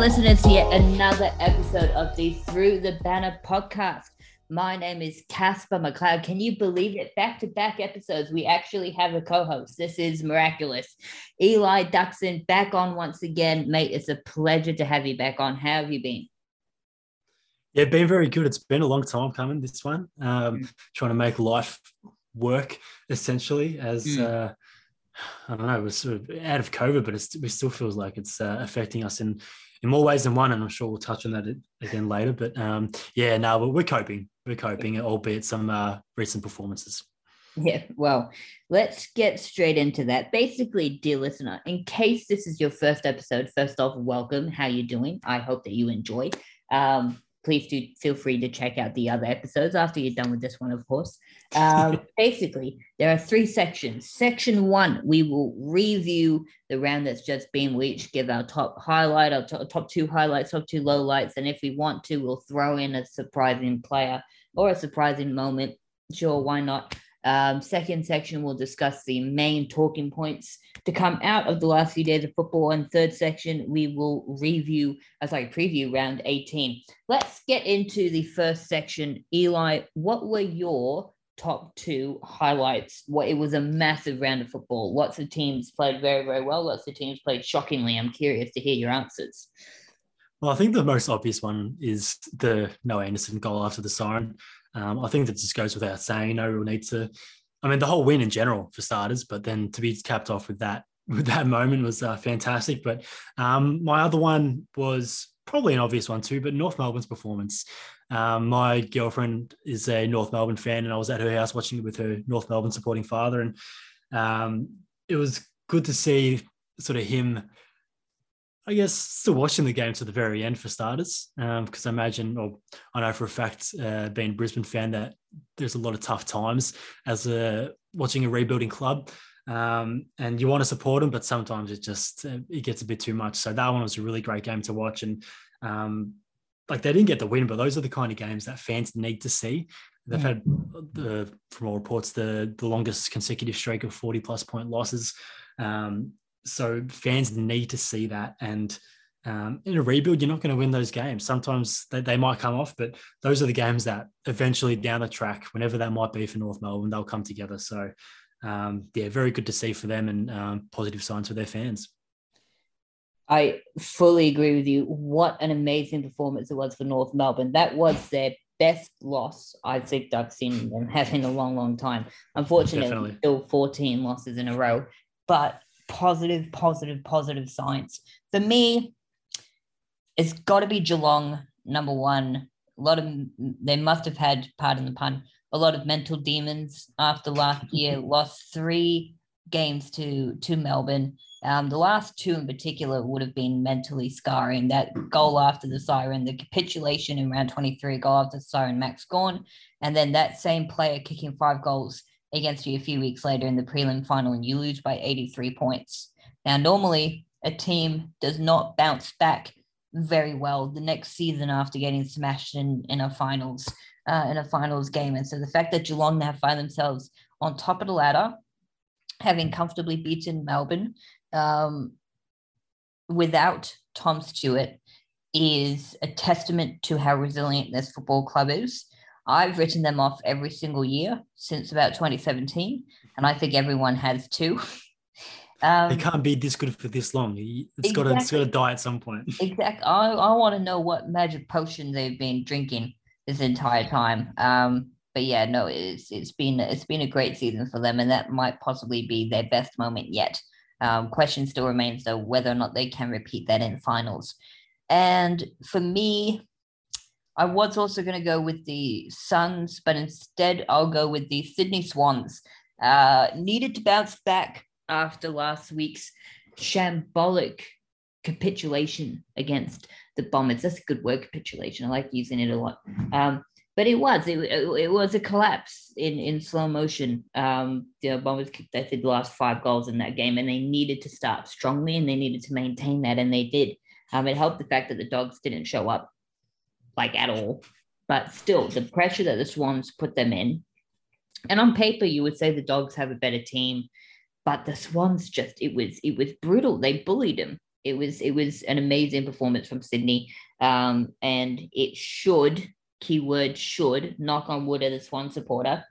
Listeners, to yet another episode of the Through the Banner podcast. My name is Casper McLeod. Can you believe it? Back to back episodes, we actually have a co host. This is miraculous. Eli Duxon back on once again. Mate, it's a pleasure to have you back on. How have you been? Yeah, been very good. It's been a long time coming, this one. Um, mm. Trying to make life work essentially as. Mm. Uh, I don't know, we're sort of out of COVID, but it still feels like it's uh, affecting us in in more ways than one, and I'm sure we'll touch on that again later. But um, yeah, no, but we're coping. We're coping, albeit some uh, recent performances. Yeah, well, let's get straight into that. Basically, dear listener, in case this is your first episode, first off, welcome. How you doing? I hope that you enjoy. Um, please do feel free to check out the other episodes after you're done with this one, of course. Um, basically, there are three sections. Section one, we will review the round that's just been. We each give our top highlight, our top, top two highlights, top two lowlights, and if we want to, we'll throw in a surprising player or a surprising moment. Sure, why not? Um, second section, we'll discuss the main talking points to come out of the last few days of football. And third section, we will review, uh, sorry, preview round 18. Let's get into the first section. Eli, what were your top two highlights? What it was a massive round of football. Lots of teams played very, very well. Lots of teams played shockingly. I'm curious to hear your answers. Well, I think the most obvious one is the Noah Anderson goal after the siren. Um, I think that just goes without saying. No real need to. I mean, the whole win in general for starters, but then to be capped off with that with that moment was uh, fantastic. But um, my other one was probably an obvious one too, but North Melbourne's performance. Um, my girlfriend is a North Melbourne fan, and I was at her house watching it with her North Melbourne supporting father, and um, it was good to see sort of him I guess still watching the game to the very end for starters, because um, I imagine, or I know for a fact, uh, being Brisbane fan, that there's a lot of tough times as a watching a rebuilding club, um, and you want to support them, but sometimes it just uh, it gets a bit too much. So that one was a really great game to watch, and um, like they didn't get the win, but those are the kind of games that fans need to see. They've had the from all reports the the longest consecutive streak of 40 plus point losses. Um, so fans need to see that. And um, in a rebuild, you're not going to win those games. Sometimes they, they might come off, but those are the games that eventually down the track, whenever that might be for North Melbourne, they'll come together. So, um, yeah, very good to see for them and um, positive signs for their fans. I fully agree with you. What an amazing performance it was for North Melbourne. That was their best loss I think I've seen them have in a long, long time. Unfortunately, Definitely. still 14 losses in a row. But positive, positive, positive signs. For me, it's got to be Geelong number one. A lot of they must have had, pardon the pun, a lot of mental demons after last year. Lost three games to to Melbourne. Um, the last two in particular would have been mentally scarring. That goal after the siren, the capitulation in round 23, goal after the siren, Max Gawn, and then that same player kicking five goals against you a few weeks later in the prelim final and you lose by 83 points. Now, normally a team does not bounce back very well the next season after getting smashed in, in a finals uh, in a finals game. And so the fact that Geelong now find themselves on top of the ladder, having comfortably beaten Melbourne um, without Tom Stewart, is a testament to how resilient this football club is. I've written them off every single year since about 2017, and I think everyone has too. Um, it can't be this good for this long. It's exactly, got to it's got to die at some point. Exactly. I, I want to know what magic potion they've been drinking this entire time. Um, but yeah, no, it's it's been it's been a great season for them, and that might possibly be their best moment yet. Um, question still remains though whether or not they can repeat that in finals. And for me, I was also going to go with the Suns, but instead I'll go with the Sydney Swans. Uh, needed to bounce back after last week's shambolic capitulation against the Bombers. That's a good word, capitulation. I like using it a lot. Um, but it was it, it, was a collapse in in slow motion. Um, the Bombers kicked the last five goals in that game, and they needed to start strongly, and they needed to maintain that, and they did. Um, it helped the fact that the Dogs didn't show up like at all. But still, the pressure that the Swans put them in, and on paper, you would say the Dogs have a better team, but the Swans just it was it was brutal. They bullied them. it was it was an amazing performance from Sydney, um, and it should keyword should knock on wood as a Swan supporter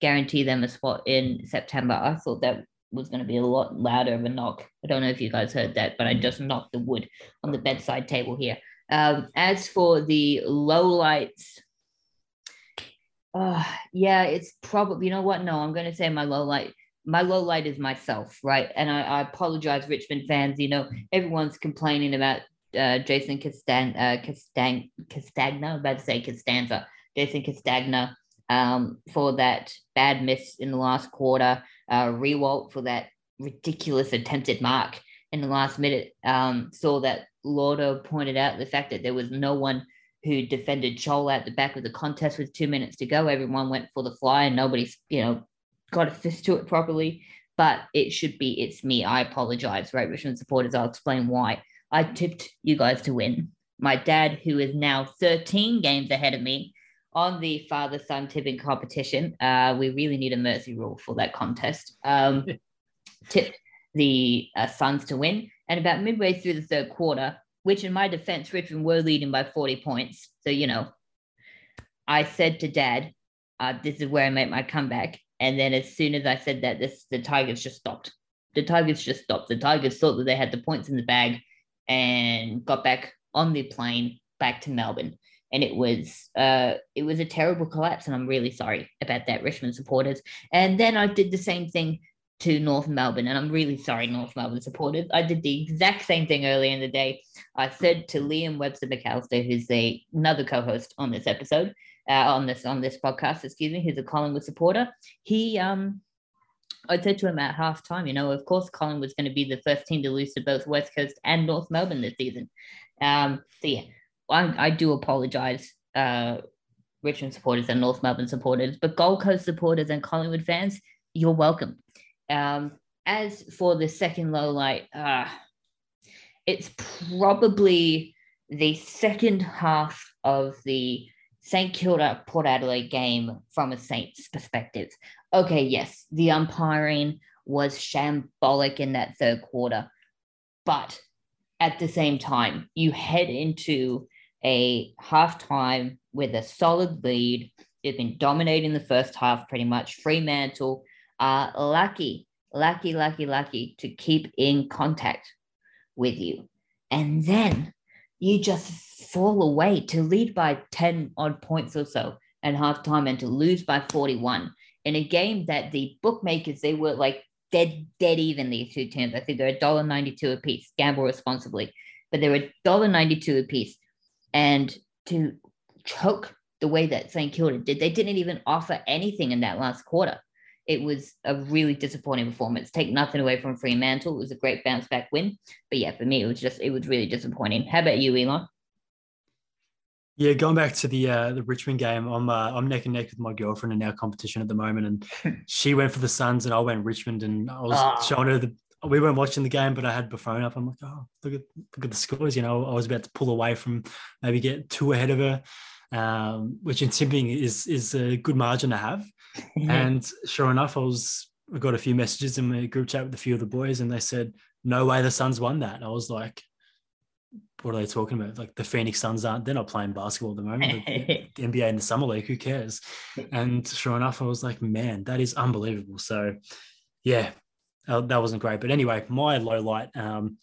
guarantee them a spot in September. I thought that was going to be a lot louder of a knock. I don't know if you guys heard that, but I just knocked the wood on the bedside table here. Um, as for the low lights, uh, yeah, it's probably, you know what? No, I'm going to say my low light. My low light is myself, right? And I, I apologize, Richmond fans. You know, everyone's complaining about uh, Jason Castan, uh, Castang, Castagna. I'm about to say Costanza. Jason Castagna um, for that bad miss in the last quarter, uh, Riewoldt for that ridiculous attempted mark in the last minute. Um, saw that Lauder pointed out the fact that there was no one who defended Chol at the back of the contest with two minutes to go. Everyone went for the fly and nobody's, you know, got a fist to it properly. But it should be, it's me. I apologize, right? Richmond supporters, I'll explain why. I tipped you guys to win. My dad, who is now 13 games ahead of me, on the father son tipping competition. Uh, we really need a mercy rule for that contest. Um, tipped the uh, Suns to win. And about midway through the third quarter, which in my defense, Richmond were leading by 40 points. So, you know, I said to dad, uh, this is where I make my comeback. And then as soon as I said that, this the Tigers just stopped. The Tigers just stopped. The Tigers thought that they had the points in the bag and got back on the plane back to Melbourne and it was uh, it was a terrible collapse, and I'm really sorry about that, Richmond supporters. And then I did the same thing to North Melbourne, and I'm really sorry, North Melbourne supporters. I did the exact same thing earlier in the day. I said to Liam Webster McAllister, who's the, another co-host on this episode, uh, on this on this podcast, excuse me, who's a Collingwood supporter. He um I said to him at halftime, you know, of course, Collingwood was going to be the first team to lose to both West Coast and North Melbourne this season. Um, so yeah, I, I do apologize, uh, Richmond supporters and North Melbourne supporters, but Gold Coast supporters and Collingwood fans, you're welcome. Um, as for the second low light, uh, it's probably the second half of the St Kilda Port Adelaide game from a Saints perspective. Okay, yes, the umpiring was shambolic in that third quarter, but at the same time, you head into a halftime with a solid lead. They've been dominating the first half pretty much. Fremantle are lucky, lucky, lucky, lucky to keep in contact with you. And then you just fall away to lead by 10 odd points or so at halftime and to lose by 41 in a game that the bookmakers, they were like dead, dead even, these two teams. I think they're $1.92 a piece, gamble responsibly, but they're $1.92 a piece and to choke the way that St Kilda did, they didn't even offer anything in that last quarter. It was a really disappointing performance. Take nothing away from Fremantle. It was a great bounce back win. But yeah, for me, it was just, it was really disappointing. How about you, Elon? Yeah, going back to the uh, the Richmond game, I'm uh, I'm neck and neck with my girlfriend in our competition at the moment, and she went for the Suns and I went Richmond, and I was oh. showing her the we weren't watching the game, but I had my phone up. I'm like, oh, look at look at the scores. You know, I was about to pull away from maybe get two ahead of her, um, which in tipping is is a good margin to have. and sure enough, I was I got a few messages in the group chat with a few of the boys, and they said, "No way, the Suns won that." I was like, "What are they talking about? Like the Phoenix Suns aren't? They're not playing basketball at the moment. the, the NBA in the summer league, who cares?" And sure enough, I was like, "Man, that is unbelievable." So, yeah, uh, that wasn't great. But anyway, my low light, um,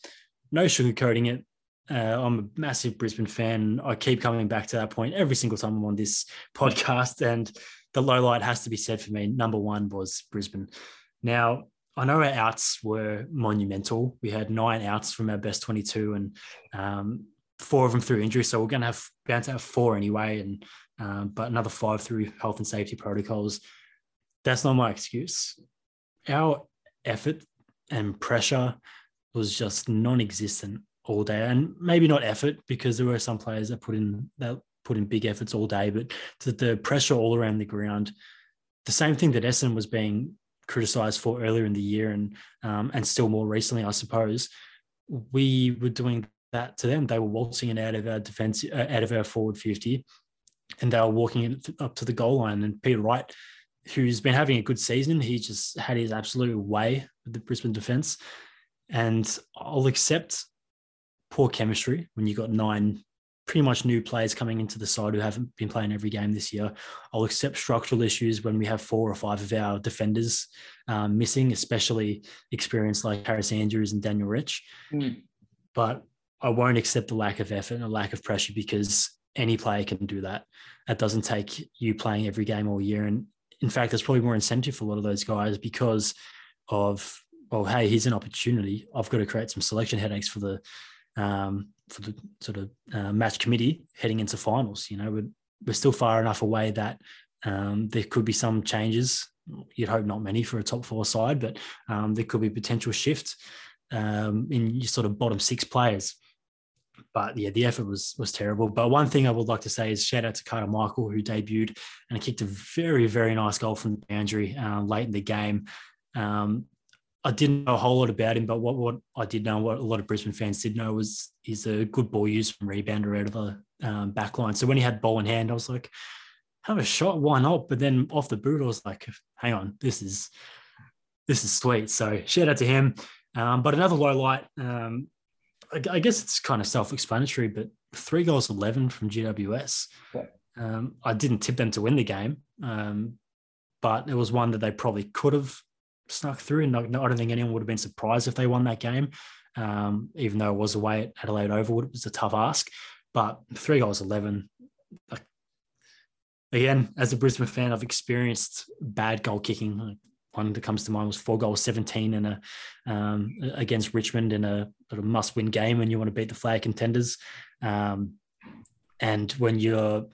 no sugarcoating it. Uh, I'm a massive Brisbane fan. I keep coming back to that point every single time I'm on this podcast. And the low light has to be said for me. Number one was Brisbane. Now, I know our outs were monumental. We had nine outs from our best 22 and um, four of them through injury. So we're going to have bound to have four anyway. And um, but another five through health and safety protocols. That's not my excuse. Our effort and pressure was just non-existent all day and maybe not effort because there were some players that put in that put in big efforts all day but the, the pressure all around the ground the same thing that Essendon was being criticized for earlier in the year and um, and still more recently I suppose we were doing that to them they were waltzing it out of our defense uh, out of our forward 50 and they were walking up to the goal line and Peter Wright who's been having a good season. He just had his absolute way with the Brisbane defense. And I'll accept poor chemistry when you've got nine pretty much new players coming into the side who haven't been playing every game this year. I'll accept structural issues when we have four or five of our defenders um, missing, especially experienced like Harris Andrews and Daniel Rich. Mm. But I won't accept the lack of effort and a lack of pressure because any player can do that. That doesn't take you playing every game all year. And in fact, there's probably more incentive for a lot of those guys because of, well, hey, here's an opportunity. I've got to create some selection headaches for the um, for the sort of uh, match committee heading into finals. You know, we're, we're still far enough away that um, there could be some changes. You'd hope not many for a top four side, but um, there could be potential shift um, in your sort of bottom six players. But yeah, the effort was was terrible. But one thing I would like to say is shout out to Carter Michael who debuted and kicked a very very nice goal from the boundary um, late in the game. Um, I didn't know a whole lot about him, but what, what I did know, what a lot of Brisbane fans did know, was he's a good ball user from rebounder out of the um, back line. So when he had ball in hand, I was like, have a shot, why not? But then off the boot, I was like, hang on, this is this is sweet. So shout out to him. Um, but another low light, um, I, I, guess it's kind of self-explanatory, but three goals, eleven from GWS. Yeah. Um, I didn't tip them to win the game, um, but it was one that they probably could have snuck through. And I don't think anyone would have been surprised if they won that game, um, even though it was away at Adelaide Oval. It was a tough ask, but three goals, 11. Again, as a Brisbane fan, I've experienced bad goal kicking. One that comes to mind was four goals, 17 in a um, against Richmond in a sort of must-win game when you want to beat the flag contenders. Um, and when you're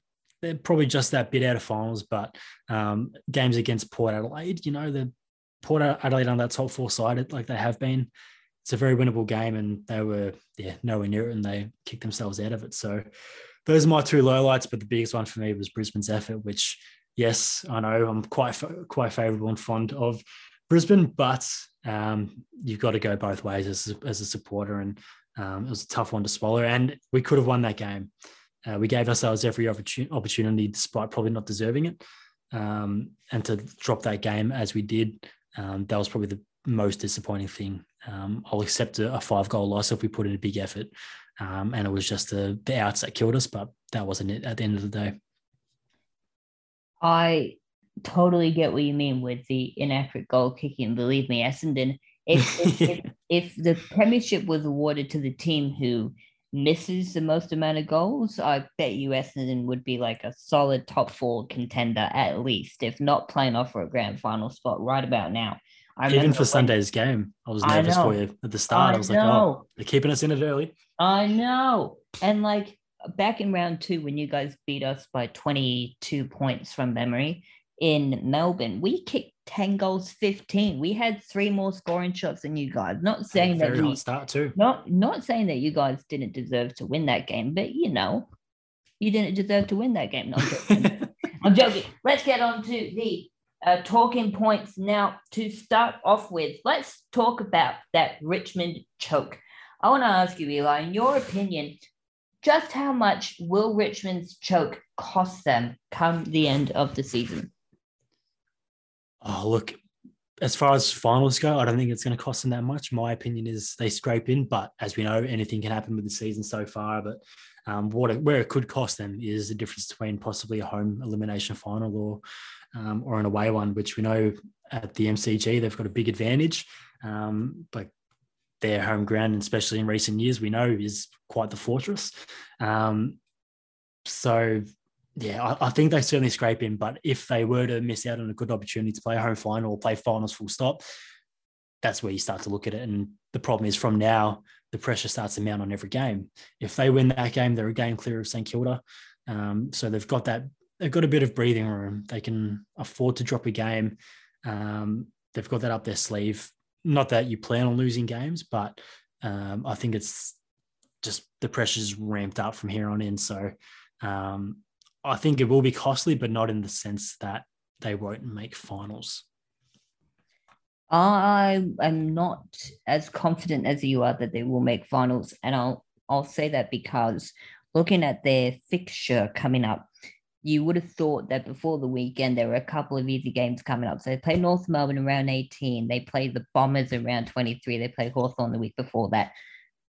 they're probably just that bit out of finals, but um, games against Port Adelaide, you know, they're Port Adelaide on that top four side like they have been. It's a very winnable game, and they were yeah nowhere near it, and they kicked themselves out of it. So those are my two lowlights. But the biggest one for me was Brisbane's effort, which yes, I know I'm quite quite favourable and fond of Brisbane, but um, you've got to go both ways as as a supporter, and um, it was a tough one to swallow. And we could have won that game. Uh, we gave ourselves every opportunity, despite probably not deserving it. Um, and to drop that game as we did um, that was probably the most disappointing thing. Um, I'll accept a, a, five goal loss if we put in a big effort. Um, and it was just the, the outs that killed us, but that wasn't it at the end of the day. I totally get what you mean with the inaccurate goal kicking. Believe me, Essendon, if, if, if, if the premiership was awarded to the team who misses the most amount of goals, I bet you Essendon would be like a solid top four contender at least, if not playing off for a grand final spot right about now. I Even for when, Sunday's game, I was nervous I for you at the start. I, I was like, oh, they're keeping us in it early. I know. And like back in round two, when you guys beat us by 22 points from memory in Melbourne, we kicked 10 goals 15 we had three more scoring shots than you guys. Not saying that we start too. not not saying that you guys didn't deserve to win that game but you know you didn't deserve to win that game. No, I'm, joking. I'm joking. Let's get on to the uh, talking points now to start off with. Let's talk about that richmond choke. I want to ask you eli in your opinion just how much will richmond's choke cost them come the end of the season Oh, look, as far as finals go, I don't think it's going to cost them that much. My opinion is they scrape in, but as we know, anything can happen with the season so far. But um, what it, where it could cost them is the difference between possibly a home elimination final or um, or an away one, which we know at the MCG they've got a big advantage. Um, but their home ground, especially in recent years, we know is quite the fortress. Um, so yeah, I, I, think they certainly scrape in. But if they were to miss out on a good opportunity to play a home final or play finals full stop, that's where you start to look at it. And the problem is from now, the pressure starts to mount on every game. If they win that game, they're a game clear of St Kilda. Um, so they've got that, they've got a bit of breathing room. They can afford to drop a game. Um, they've got that up their sleeve. Not that you plan on losing games, but um, I think it's just the pressure's ramped up from here on in. So um, I think it will be costly, but not in the sense that they won't make finals. I am not as confident as you are that they will make finals, and I'll I'll say that because looking at their fixture coming up, you would have thought that before the weekend there were a couple of easy games coming up. So they play North Melbourne around 18. They play the Bombers around 23. They play Hawthorn the week before that.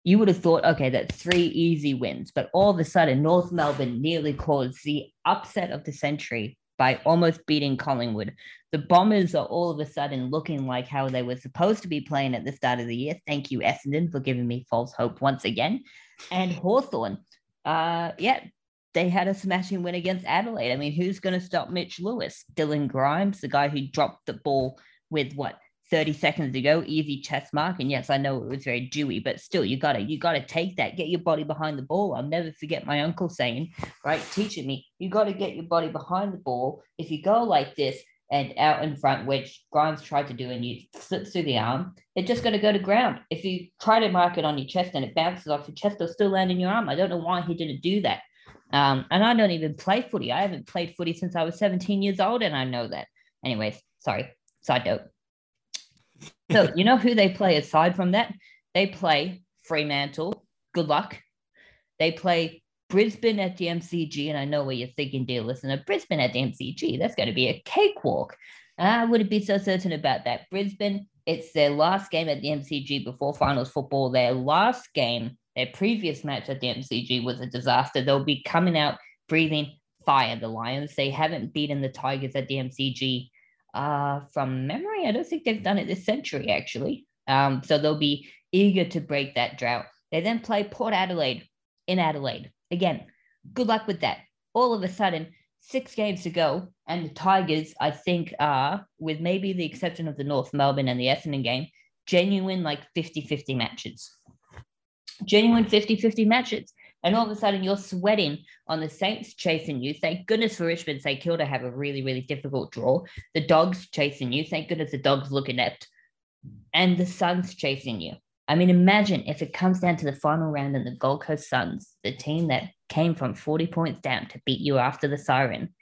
You would have thought, okay, that's three easy wins. But all of a sudden, North Melbourne nearly caused the upset of the century by almost beating Collingwood. The Bombers are all of a sudden looking like how they were supposed to be playing at the start of the year. Thank you, Essendon, for giving me false hope once again. And Hawthorn, uh, yeah, they had a smashing win against Adelaide. I mean, who's going to stop Mitch Lewis? Dylan Grimes, the guy who dropped the ball with what 30 seconds ago, easy chest mark. And yes, I know it was very dewy, but still, you gotta you gotta take that, get your body behind the ball. I'll never forget my uncle saying, right, teaching me, you gotta get your body behind the ball. If you go like this and out in front, which Grimes tried to do, and you slip through the arm, it's just gonna go to ground. If you try to mark it on your chest and it bounces off your chest, it'll still land in your arm. I don't know why he didn't do that. Um, and I don't even play footy. I haven't played footy since I was 17 years old, and I know that. Anyways, sorry, side note. So, you know who they play aside from that? They play Fremantle. Good luck. They play Brisbane at the MCG. And I know what you're thinking, dear listener. Brisbane at the MCG. That's going to be a cakewalk. I wouldn't be so certain about that. Brisbane, it's their last game at the MCG before finals football. Their last game their previous match at the MCG was a disaster. They'll be coming out breathing fire. The Lions, they haven't beaten the Tigers at the MCG uh, from memory. I don't think they've done it this century, actually. Um, so they'll be eager to break that drought. They then play Port Adelaide in Adelaide. Again, good luck with that. All of a sudden, six games to go, and the Tigers, I think, are, with maybe the exception of the North Melbourne and the Essendon game, genuine like 50 50 matches genuine 50 50 matches. And all of a sudden, you're sweating on the Saints chasing you. Thank goodness for Richmond. St Kilda have a really, really difficult draw. The Dogs chasing you. Thank goodness the Dogs look inept. And the Suns chasing you. I mean, imagine if it comes down to the final round and the Gold Coast Suns, the team that came from 40 points down to beat you after the siren,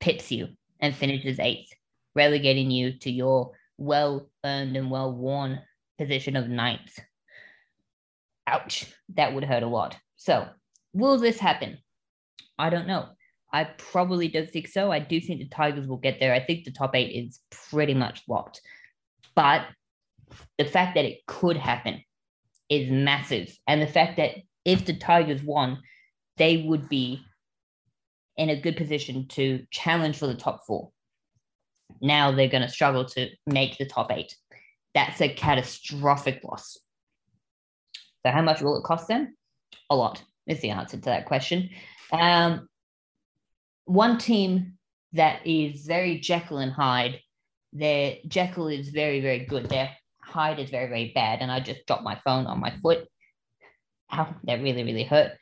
pips you and finishes eighth, relegating you to your well earned and well worn position of ninth ouch, that would hurt a lot. So, will this happen? I don't know. I probably don't think so. I do think the Tigers will get there. I think the top eight is pretty much locked. But the fact that it could happen is massive. And the fact that if the Tigers won, they would be in a good position to challenge for the top four. Now they're going to struggle to make the top eight. That's a catastrophic loss. So how much will it cost them? A lot is the answer to that question. Um, one team that is very Jekyll and Hyde, their Jekyll is very, very good. Their Hyde is very, very bad. And I just dropped my phone on my foot. Ow, that really, really hurt.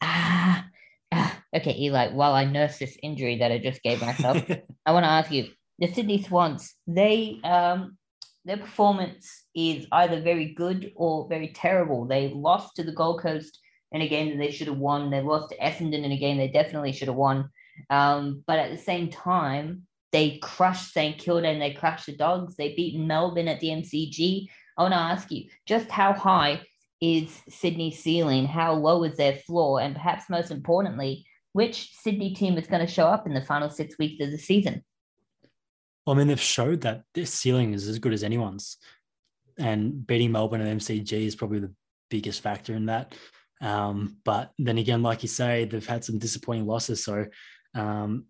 Ah, ah. Okay, Eli, while I nurse this injury that I just gave myself, I want to ask you, the Sydney Swans, they um their performance is either very good or very terrible. They lost to the Gold Coast in a game that they should have won. They lost to Essendon in a game they definitely should have won. Um, but at the same time, they crushed St Kilda and they crushed the Dogs. They beat Melbourne at the MCG. I want to ask you, just how high is Sydney's ceiling? How low is their floor? And perhaps most importantly, which Sydney team is going to show up in the final six weeks of the season? I mean, they've showed that this ceiling is as good as anyone's, and beating Melbourne and MCG is probably the biggest factor in that. Um, but then again, like you say, they've had some disappointing losses. So um,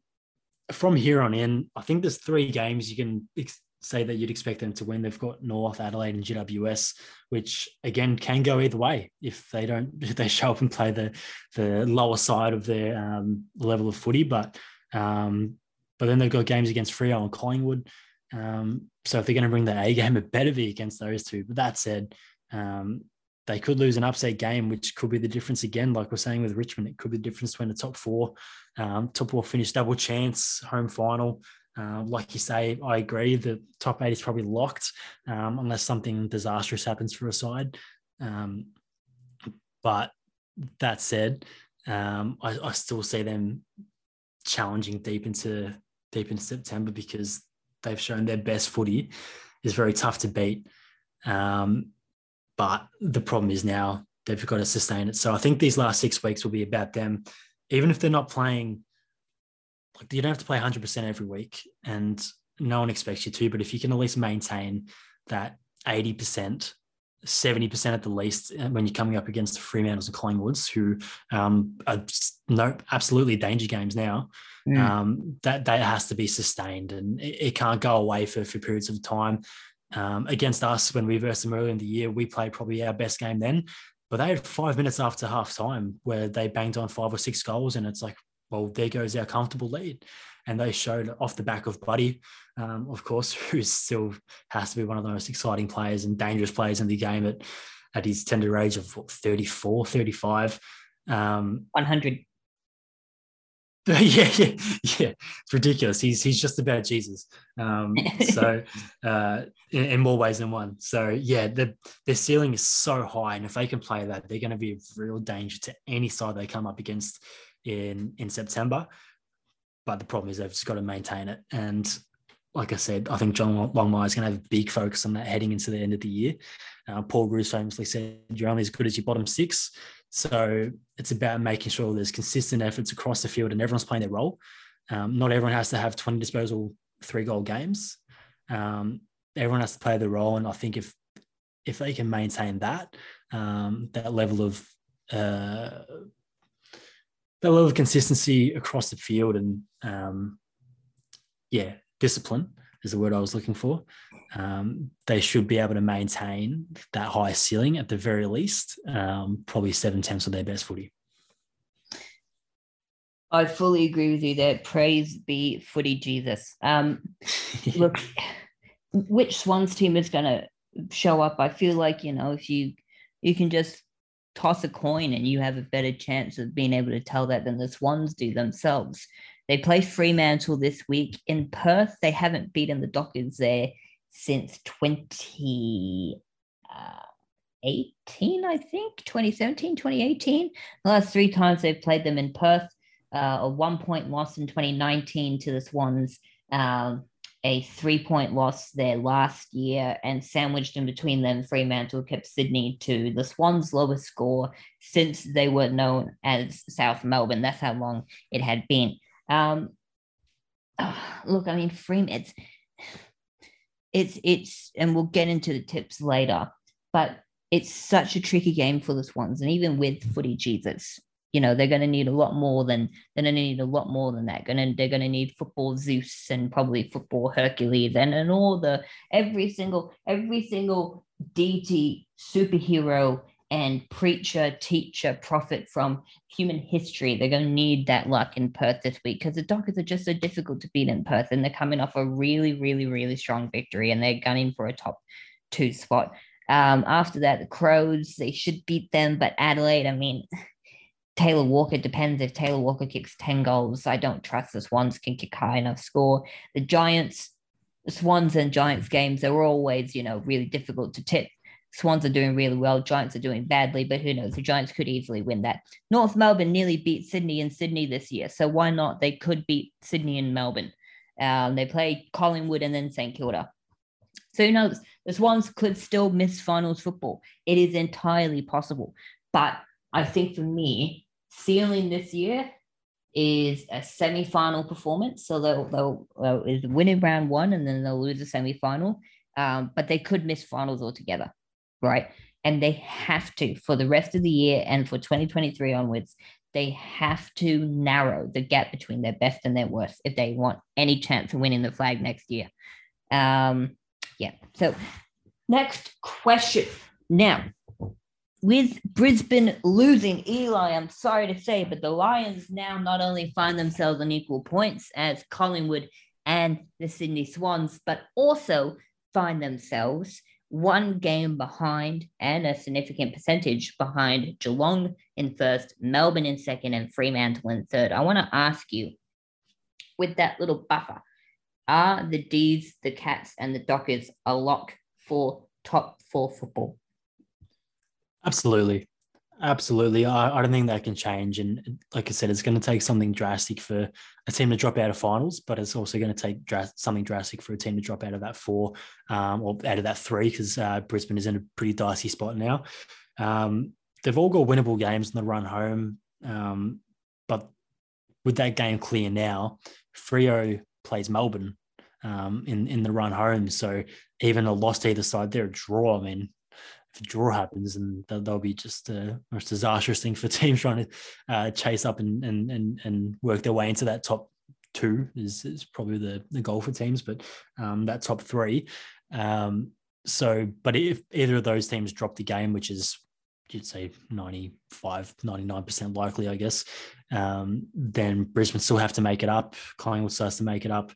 from here on in, I think there's three games you can ex- say that you'd expect them to win. They've got North, Adelaide, and GWS, which again can go either way if they don't if they show up and play the the lower side of their um, level of footy. But um, but then they've got games against Freo and Collingwood. Um, so if they're going to bring the A game, it better be against those two. But that said, um, they could lose an upset game, which could be the difference again. Like we're saying with Richmond, it could be the difference between the top four. Um, top four finish double chance, home final. Uh, like you say, I agree. The top eight is probably locked um, unless something disastrous happens for a side. Um, but that said, um, I, I, still see them challenging deep into deep into September because they've shown their best footy is very tough to beat. Um, but the problem is now they've got to sustain it. So I think these last six weeks will be about them, even if they're not playing like you don't have to play 100% every week, and no one expects you to. But if you can at least maintain that 80%, 70% at the least uh, when you're coming up against the Fremantles and Collingwoods, who um, are no absolutely danger games now. Mm. Um, that that has to be sustained, and it, it, can't go away for, for periods of time. Um, against us, when we versed them earlier in the year, we played probably our best game then. But they had five minutes after half time where they banged on five or six goals, and it's like, well, there goes our comfortable lead. And they showed off the back of Buddy, um, of course, who still has to be one of the most exciting players and dangerous players in the game at, at his tender age of what, 34, 35. Um, 100. yeah, yeah, yeah. It's ridiculous. He's he's just about Jesus. Um, so uh, in, in, more ways than one. So yeah, the their ceiling is so high, and if they can play that, they're going to be a real danger to any side they come up against in in September. But the problem is they've just got to maintain it. And like I said, I think John Longmire is going to have a big focus on that heading into the end of the year. Uh, Paul Roos famously said, "You're only as good as your bottom six. So it's about making sure there's consistent efforts across the field and everyone's playing their role. Um, not everyone has to have 20 disposal three goal games. Um, everyone has to play their role, and I think if if they can maintain that um, that level of uh, that level of consistency across the field and um, yeah, discipline is the word I was looking for um, they should be able to maintain that high ceiling at the very least, um, probably seven tenths of their best footy. I fully agree with you there. Praise be footy Jesus. Um, look, which Swans team is going to show up? I feel like you know if you you can just toss a coin and you have a better chance of being able to tell that than the Swans do themselves. They play Fremantle this week in Perth. They haven't beaten the Dockers there since 2018, uh, I think, 2017, 2018. The last three times they've played them in Perth, uh, a one point loss in 2019 to the Swans, um, a three point loss there last year, and sandwiched in between them, Fremantle kept Sydney to the Swans' lowest score since they were known as South Melbourne. That's how long it had been. Um, oh, look, I mean, Fremantle, it's it's it's and we'll get into the tips later, but it's such a tricky game for the Swans, and even with Footy Jesus, you know they're going to need a lot more than they're going to need a lot more than that. Going to they're going to need football Zeus and probably football Hercules and and all the every single every single DT superhero and preacher, teacher, prophet from human history. They're going to need that luck in Perth this week because the Dockers are just so difficult to beat in Perth, and they're coming off a really, really, really strong victory, and they're gunning for a top two spot. Um, after that, the Crows they should beat them, but Adelaide, I mean. Taylor Walker depends if Taylor Walker kicks 10 goals. I don't trust the Swans can kick high enough score. The Giants, Swans and Giants games are always, you know, really difficult to tip. Swans are doing really well. Giants are doing badly, but who knows? The Giants could easily win that. North Melbourne nearly beat Sydney and Sydney this year, so why not? They could beat Sydney and Melbourne. Um, they play Collingwood and then St Kilda. So who knows? The Swans could still miss finals football. It is entirely possible. But I think for me, ceiling this year is a semi-final performance. So they'll, they'll, they'll win in round one and then they'll lose a semi-final. Um, but they could miss finals altogether right? And they have to, for the rest of the year and for 2023 onwards, they have to narrow the gap between their best and their worst if they want any chance of winning the flag next year. Um, yeah. So, next question. Now, with Brisbane losing Eli, I'm sorry to say, but the Lions now not only find themselves on equal points as Collingwood and the Sydney Swans, but also find themselves one game behind and a significant percentage behind Geelong in first, Melbourne in second, and Fremantle in third. I want to ask you, with that little buffer, are the D's, the Cats, and the Dockers a lock for top four football? Absolutely. Absolutely. I, I, don't think that can change. And like I said, it's going to take something drastic for a team to drop out of finals, but it's also going to take something drastic for a team to drop out of that four um, or out of that three because uh, Brisbane is in a pretty dicey spot now. Um, they've all got winnable games in the run home, um, but with that game clear now, Freo plays Melbourne um, in in the run home. So even a loss to either side, they're a draw. I mean, a draw happens, and that'll, that'll be just a most disastrous thing for teams trying to uh, chase up and, and and and work their way into that top two is, is probably the the goal for teams, but um, that top three. Um, so, but if either of those teams drop the game, which is you'd say 95, 99% likely, I guess, um, then Brisbane still have to make it up. Collingwood starts to make it up.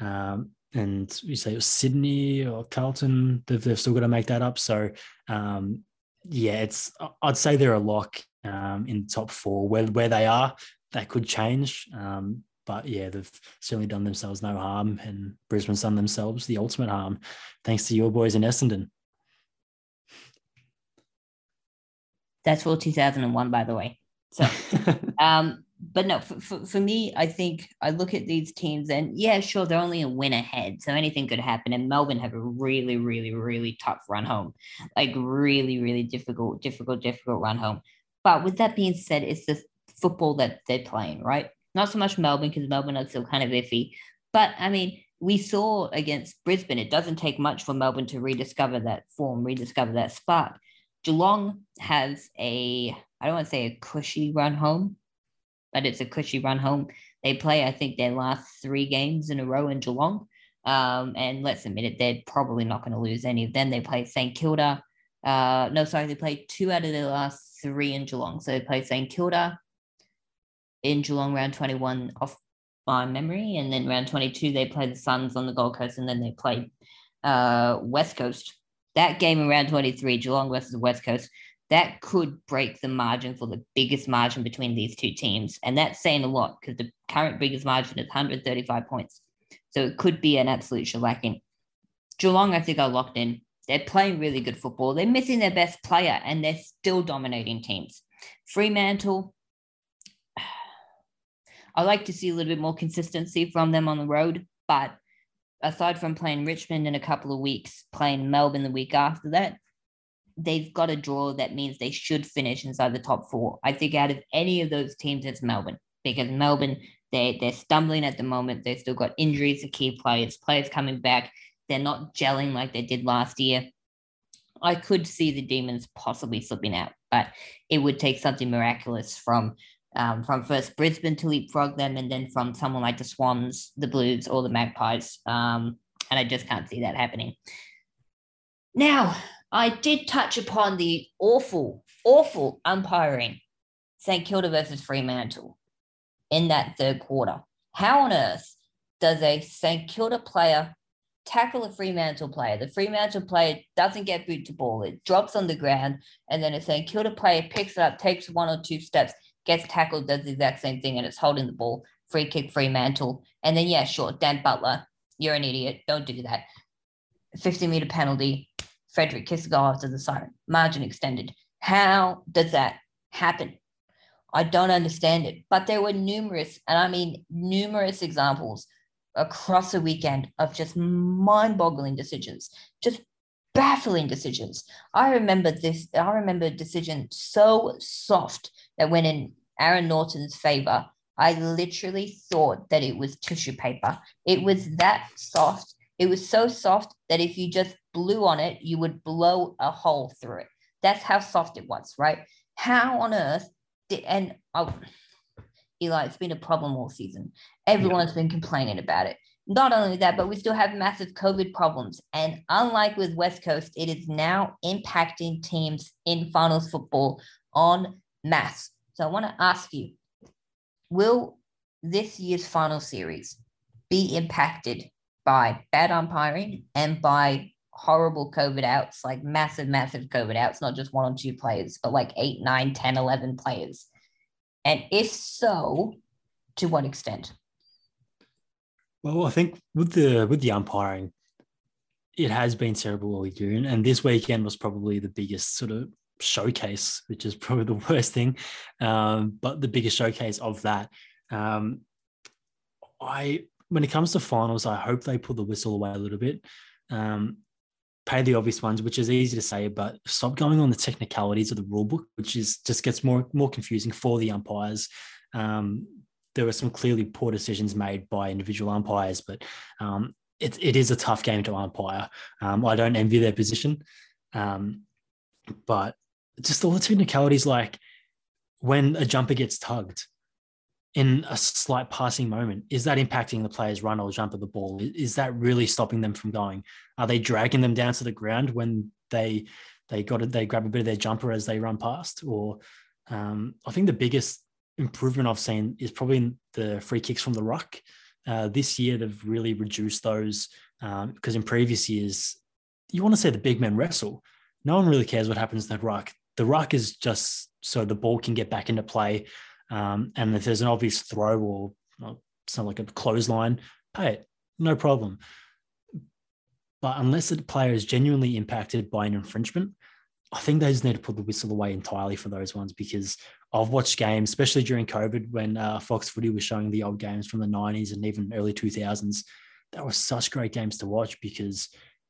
Um, and you say it was Sydney or Carlton, they've, they've still got to make that up. So, um, yeah, it's I'd say they're a lock um, in top four. Where where they are, that could change. Um, but yeah, they've certainly done themselves no harm, and Brisbane's done themselves the ultimate harm, thanks to your boys in Essendon. That's for 2001, by the way. So, um, but no, for, for, for, me, I think I look at these teams and yeah, sure, they're only a win ahead. So anything could happen. And Melbourne have a really, really, really tough run home. Like really, really difficult, difficult, difficult run home. But with that being said, it's the football that they're playing, right? Not so much Melbourne because Melbourne are still kind of iffy. But I mean, we saw against Brisbane, it doesn't take much for Melbourne to rediscover that form, rediscover that spark. Geelong has a, I don't want to say a cushy run home, but it's a cushy run home. They play, I think, their last three games in a row in Geelong. Um, and let's admit it, they're probably not going to lose any of them. They play St Kilda. Uh, no, sorry, they played two out of their last three in Geelong. So they play St Kilda in Geelong round 21 off my memory. And then round 22, they play the Suns on the Gold Coast. And then they play uh, West Coast that game in round 23, Geelong versus West Coast, that could break the margin for the biggest margin between these two teams. And that's saying a lot because the current biggest margin is 135 points. So it could be an absolute shellacking. Geelong, I think, are locked in. They're playing really good football. They're missing their best player and they're still dominating teams. Fremantle, I like to see a little bit more consistency from them on the road, but aside from playing Richmond in a couple of weeks, playing Melbourne the week after that, they've got a draw that means they should finish inside the top four. I think out of any of those teams, it's Melbourne because Melbourne they they're stumbling at the moment. They've still got injuries to key players, players coming back. They're not gelling like they did last year. I could see the Demons possibly slipping out, but it would take something miraculous from um, from first Brisbane to leapfrog them, and then from someone like the Swans, the Blues, or the Magpies. Um, and I just can't see that happening. Now, I did touch upon the awful, awful umpiring St Kilda versus Fremantle in that third quarter. How on earth does a St Kilda player tackle a Fremantle player? The Fremantle player doesn't get boot to ball, it drops on the ground, and then a St Kilda player picks it up, takes one or two steps, gets tackled, does the exact same thing, and it's holding the ball. Free kick, Fremantle. And then, yeah, sure, Dan Butler, you're an idiot. Don't do that. 50 meter penalty. Frederick kiss goal after the siren. Margin extended. How does that happen? I don't understand it. But there were numerous, and I mean numerous examples across the weekend of just mind boggling decisions, just baffling decisions. I remember this, I remember a decision so soft that went in Aaron Naughton's favor. I literally thought that it was tissue paper. It was that soft. It was so soft that if you just blew on it, you would blow a hole through it. That's how soft it was, right? How on earth did, and oh, Eli, it's been a problem all season. Everyone's yeah. been complaining about it. Not only that, but we still have massive COVID problems. And unlike with West Coast, it is now impacting teams in finals football on mass. So I want to ask you will this year's final series be impacted by bad umpiring and by horrible COVID outs, like massive, massive COVID outs, not just one or two players, but like eight, nine, 10, 11 players? And if so, to what extent? Well, I think with the with the umpiring, it has been terrible all year, and this weekend was probably the biggest sort of showcase, which is probably the worst thing, um, but the biggest showcase of that. Um, I when it comes to finals, I hope they pull the whistle away a little bit. Um, pay the obvious ones, which is easy to say, but stop going on the technicalities of the rule book, which is just gets more more confusing for the umpires. Um, there were some clearly poor decisions made by individual umpires, but um, it, it is a tough game to umpire. Um, I don't envy their position, um, but just all the technicalities, like when a jumper gets tugged in a slight passing moment, is that impacting the player's run or jump of the ball? Is that really stopping them from going? Are they dragging them down to the ground when they they got it? They grab a bit of their jumper as they run past, or um, I think the biggest improvement I've seen is probably in the free kicks from the ruck. Uh, this year, they've really reduced those because um, in previous years, you want to say the big men wrestle. No one really cares what happens to the ruck. The ruck is just so the ball can get back into play. Um, and if there's an obvious throw or, or something like a clothesline, pay it, no problem. But unless the player is genuinely impacted by an infringement, I think they just need to put the whistle away entirely for those ones because I've watched games, especially during COVID when uh, Fox Footy was showing the old games from the 90s and even early 2000s. That were such great games to watch because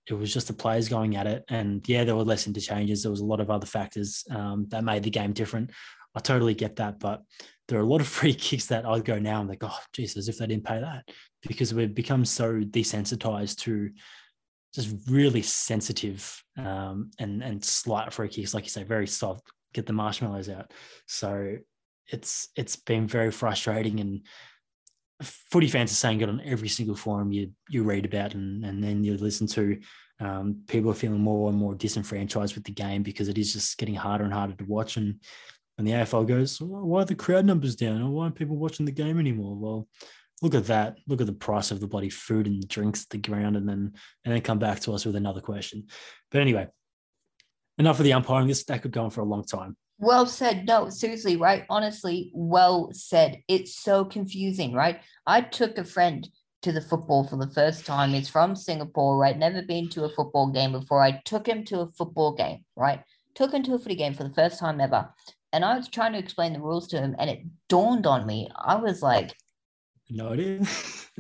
it was just the players going at it. And yeah, there were less interchanges. There was a lot of other factors um, that made the game different. I totally get that. But there are a lot of free kicks that I'd go now and like, oh, as if they didn't pay that because we've become so desensitized to just really sensitive um, and and slight free kicks, like you say, very soft, get the marshmallows out. So it's it's been very frustrating and footy fans are saying it on every single forum you you read about and, and then you listen to um, people are feeling more and more disenfranchised with the game because it is just getting harder and harder to watch and when the AFL goes why are the crowd numbers down or why aren't people watching the game anymore well look at that look at the price of the bloody food and drinks at the ground and then and then come back to us with another question but anyway enough of the umpiring. This that could go on for a long time. Well said. No, seriously, right? Honestly, well said. It's so confusing, right? I took a friend to the football for the first time. He's from Singapore, right? Never been to a football game before. I took him to a football game, right? Took him to a footy game for the first time ever. And I was trying to explain the rules to him, and it dawned on me. I was like, No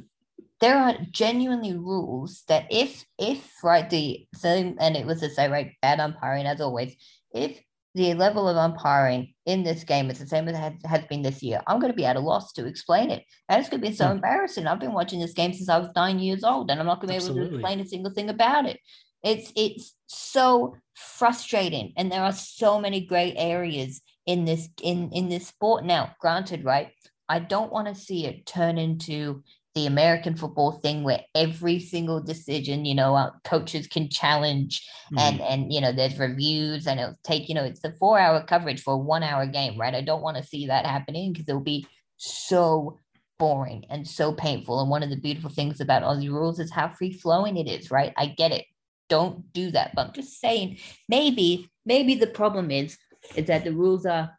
there are genuinely rules that if if right the same and it was the same right bad umpiring as always if the level of umpiring in this game is the same as it has been this year i'm going to be at a loss to explain it and it's going to be so yeah. embarrassing i've been watching this game since i was nine years old and i'm not going to be Absolutely. able to explain a single thing about it it's it's so frustrating and there are so many gray areas in this in in this sport now granted right i don't want to see it turn into the American football thing where every single decision, you know, coaches can challenge mm. and and you know there's reviews and it'll take you know it's the four hour coverage for a one hour game, right? I don't want to see that happening because it'll be so boring and so painful. And one of the beautiful things about Aussie rules is how free flowing it is, right? I get it. Don't do that, but I'm just saying maybe maybe the problem is is that the rules are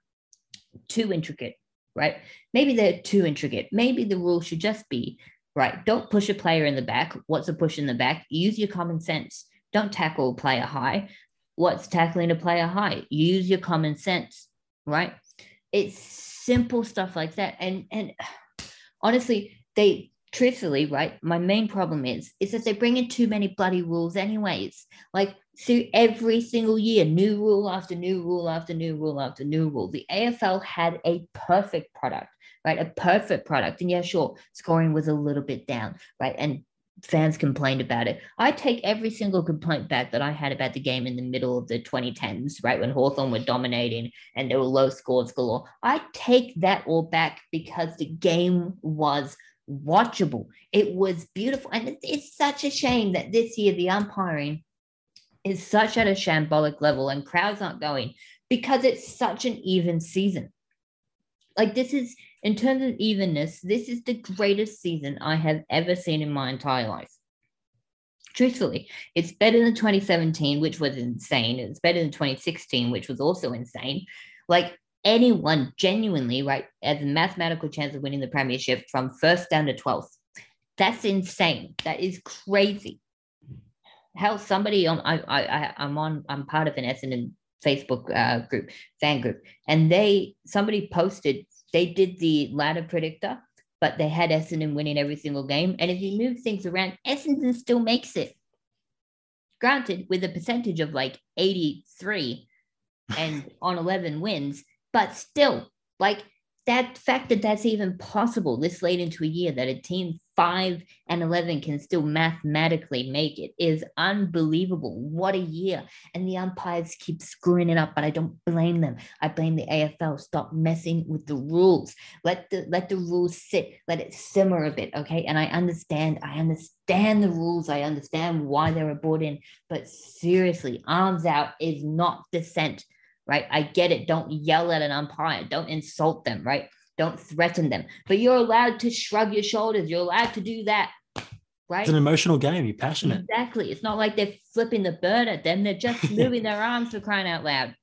too intricate right? Maybe they're too intricate. Maybe the rule should just be right. Don't push a player in the back. What's a push in the back? Use your common sense. Don't tackle a player high. What's tackling a player high? Use your common sense, right? It's simple stuff like that. And and honestly, they truthfully, right? My main problem is is that they bring in too many bloody rules, anyways. Like so every single year, new rule after new rule after new rule after new rule. The AFL had a perfect product, right? A perfect product. And yeah, sure, scoring was a little bit down, right? And fans complained about it. I take every single complaint back that I had about the game in the middle of the 2010s, right? When Hawthorn were dominating and there were low scores galore. I take that all back because the game was watchable. It was beautiful. And it's such a shame that this year the umpiring is such at a shambolic level and crowds aren't going because it's such an even season. Like this is in terms of evenness, this is the greatest season I have ever seen in my entire life. Truthfully, it's better than 2017, which was insane. It's better than 2016, which was also insane. Like anyone genuinely, right, has a mathematical chance of winning the premiership from first down to 12th. That's insane. That is crazy. Hell, somebody on I I I'm on I'm part of an Essendon Facebook uh, group fan group, and they somebody posted they did the ladder predictor, but they had Essendon winning every single game. And if you move things around, Essendon still makes it. Granted, with a percentage of like 83 and on 11 wins, but still, like that fact that that's even possible this late into a year that a team 5 and 11 can still mathematically make it is unbelievable. What a year. And the umpires keep screwing it up but i don't blame them. I blame the afl stop messing with the rules. Let the let the rules sit. Let it simmer a bit okay? And i understand i understand the rules. I understand why they were brought in. But seriously arms out is not dissent right? I get it. Don't yell at an umpire. Don't insult them, right? Don't threaten them. But you're allowed to shrug your shoulders. You're allowed to do that, right? It's an emotional game. You're passionate. Exactly. It's not like they're flipping the bird at them. They're just moving their arms for crying out loud.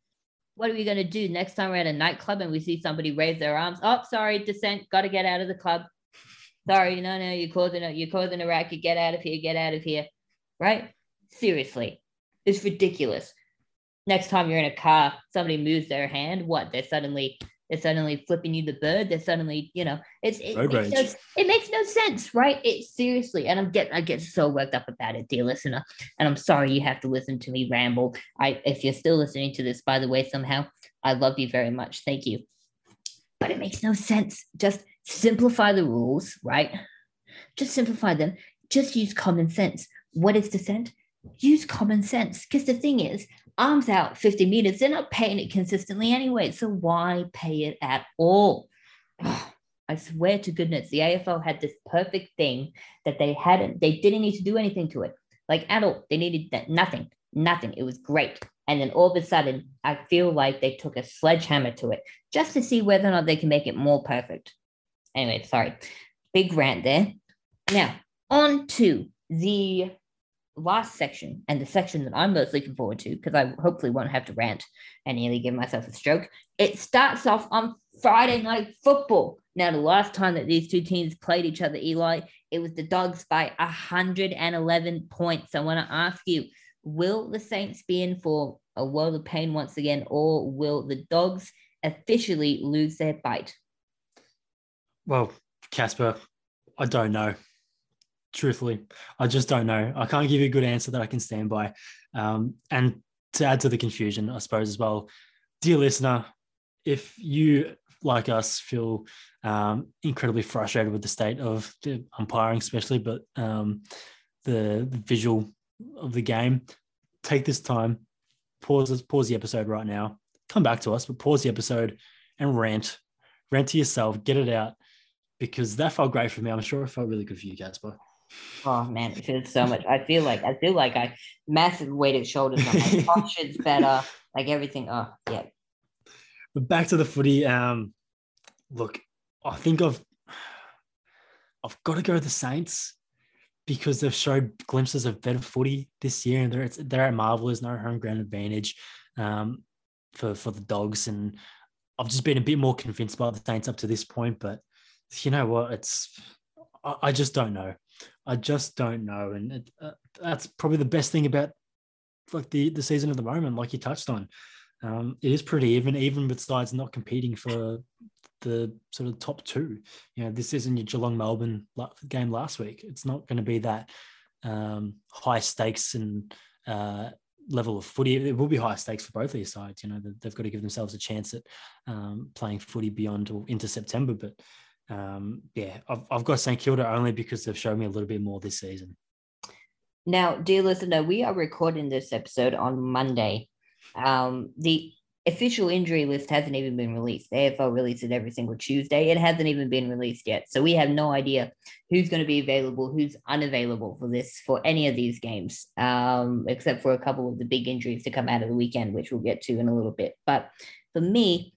What are we going to do next time we're at a nightclub and we see somebody raise their arms? Oh, sorry, dissent. Got to get out of the club. Sorry, no, no, you're causing a, you're causing a racket. Get out of here. Get out of here. Right? Seriously, it's ridiculous next time you're in a car, somebody moves their hand, what? They're suddenly they're suddenly flipping you the bird. They're suddenly, you know, it's it, makes, no, it makes no sense, right? It seriously, and I'm get I get so worked up about it, dear listener, and I'm sorry you have to listen to me ramble. I if you're still listening to this, by the way, somehow I love you very much. Thank you. But it makes no sense. Just simplify the rules, right? Just simplify them. Just use common sense. What is dissent? Use common sense. Because the thing is, arms out 50 meters, they're not paying it consistently anyway. So why pay it at all? Ah, I swear to goodness, the AFL had this perfect thing that they hadn't, they didn't need to do anything to it. Like at all. They needed that, nothing, nothing. It was great. And then all of a sudden, I feel like they took a sledgehammer to it just to see whether or not they can make it more perfect. Anyway, sorry. Big rant there. Now, on to the last section and the section that I'm most looking forward to because I hopefully won't have to rant and nearly give myself a stroke. It starts off on Friday night football. Now, the last time that these two teams played each other, Eli, it was the Dogs by 111 points. I want to ask you, will the Saints be in for a world of pain once again, or will the Dogs officially lose their bite? Well, Casper, I don't know truthfully. I just don't know. I can't give you a good answer that I can stand by. Um, and to add to the confusion, I suppose, as well, dear listener, if you, like us, feel um, incredibly frustrated with the state of the umpiring, especially, but um, the, the visual of the game, take this time, pause, pause the episode right now, come back to us, but pause the episode and rant, rant to yourself, get it out, because that felt great for me. I'm sure it felt really good for you, Casper. Oh man, it feels so much. I feel like I feel like I massive weighted shoulders. My posture's better. Like everything. Oh yeah. But back to the footy. Um, look, I think I've I've got to go the Saints because they've showed glimpses of better footy this year, and they're they're at Marvel. no home ground advantage um, for for the Dogs, and I've just been a bit more convinced by the Saints up to this point. But you know what? It's I, I just don't know. I just don't know, and it, uh, that's probably the best thing about like the the season at the moment, like you touched on. Um, it is pretty even, even with sides not competing for the sort of top two. You know, this isn't your Geelong Melbourne game last week. It's not going to be that um, high stakes and uh, level of footy. It will be high stakes for both of these sides. You know, they've got to give themselves a chance at um, playing footy beyond or into September. But um, yeah, I've, I've got St Kilda only because they've shown me a little bit more this season. Now, dear listener, we are recording this episode on Monday. Um, the official injury list hasn't even been released. AFL releases it every single Tuesday. It hasn't even been released yet. So we have no idea who's going to be available, who's unavailable for this, for any of these games, um, except for a couple of the big injuries to come out of the weekend, which we'll get to in a little bit. But for me,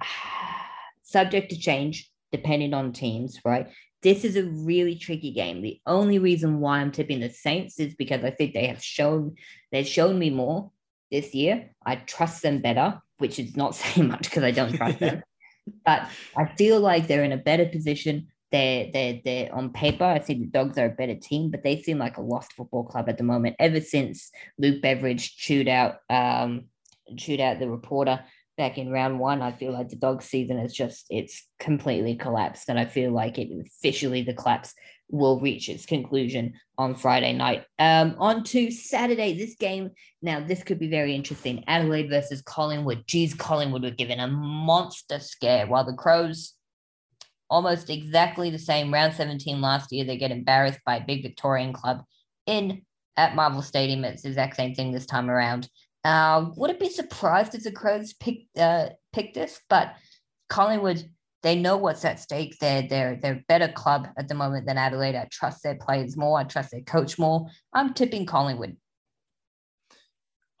subject to change, depending on teams, right? This is a really tricky game. The only reason why I'm tipping the Saints is because I think they have shown they've shown me more this year. I trust them better, which is not saying much because I don't trust them. But I feel like they're in a better position. They're, they're, they're on paper. I think the Dogs are a better team, but they seem like a lost football club at the moment. Ever since Luke Beveridge chewed out um, chewed out the reporter back in round one, I feel like the dog season has just it's completely collapsed, and I feel like it officially the collapse will reach its conclusion on Friday night. Um, on to Saturday, this game now this could be very interesting. Adelaide versus Collingwood. Geez, Collingwood were given a monster scare while the Crows almost exactly the same. Round 17 last year, they get embarrassed by a big Victorian club in at Marvel Stadium. It's the exact same thing this time around. Uh, wouldn't be surprised if the Crows picked uh, picked this, but Collingwood they know what's at stake. They're they're they're a better club at the moment than Adelaide. I trust their players more. I trust their coach more. I'm tipping Collingwood.